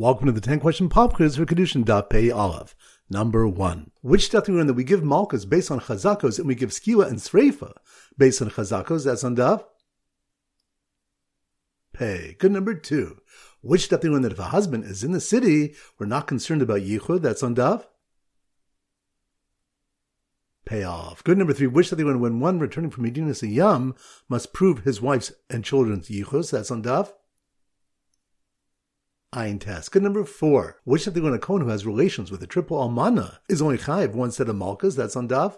Welcome to the 10 question pop quiz for Kiddushin Pei Aleph. Number one. Which stuff we learn that we give malkus based on chazakos and we give skila and sreifa based on chazakos? That's on Daf. Pei. Good number two. Which stuff we learn that if a husband is in the city, we're not concerned about yichud? That's on Daf. Pei Aleph. Good number three. Which stuff we learn when one returning from Medina Yam must prove his wife's and children's yichus? That's on Daf. Ein Tes. Good number four. Which of the when a Kohen who has relations with a triple almana is only chayiv one set of malkus? That's on Daf.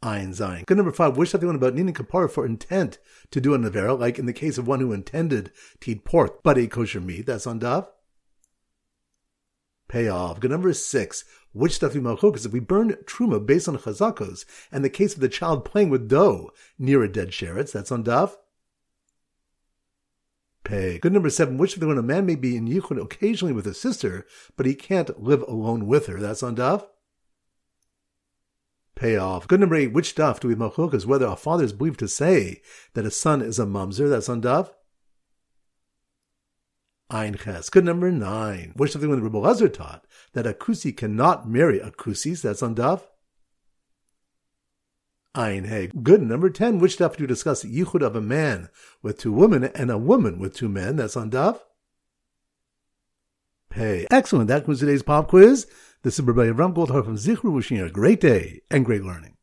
Ein Zayin. Good number five. Which of the one about needing kapara for intent to do a nevera, like in the case of one who intended to eat pork but ate kosher meat? That's on Daf. Pei Aleph. Good number six. Which stuff we machlokes if we burn truma based on chazakos and the case of the child playing with dough near a dead sheretz? That's on Daf Pei. Good number seven, which of the when a man may be in yichud occasionally with his sister, but he can't live alone with her. That's on daf. Pei Aleph. Good number eight, which daf do we machlokes whether a father is believed to say that a son is a mamzer? That's on daf. Ein ches. Good number nine. Which of the when the Rebbe Lazar taught that a kusi cannot marry a kusis? That's on daf. Ein Hey. Good. Number 10, which daf do discuss the yichud of a man with two women and a woman with two men? That's on daf. Pei. Excellent. That concludes today's pop quiz. This is Rabbi Avram Goldhar from Zichru wishing you a great day and great learning.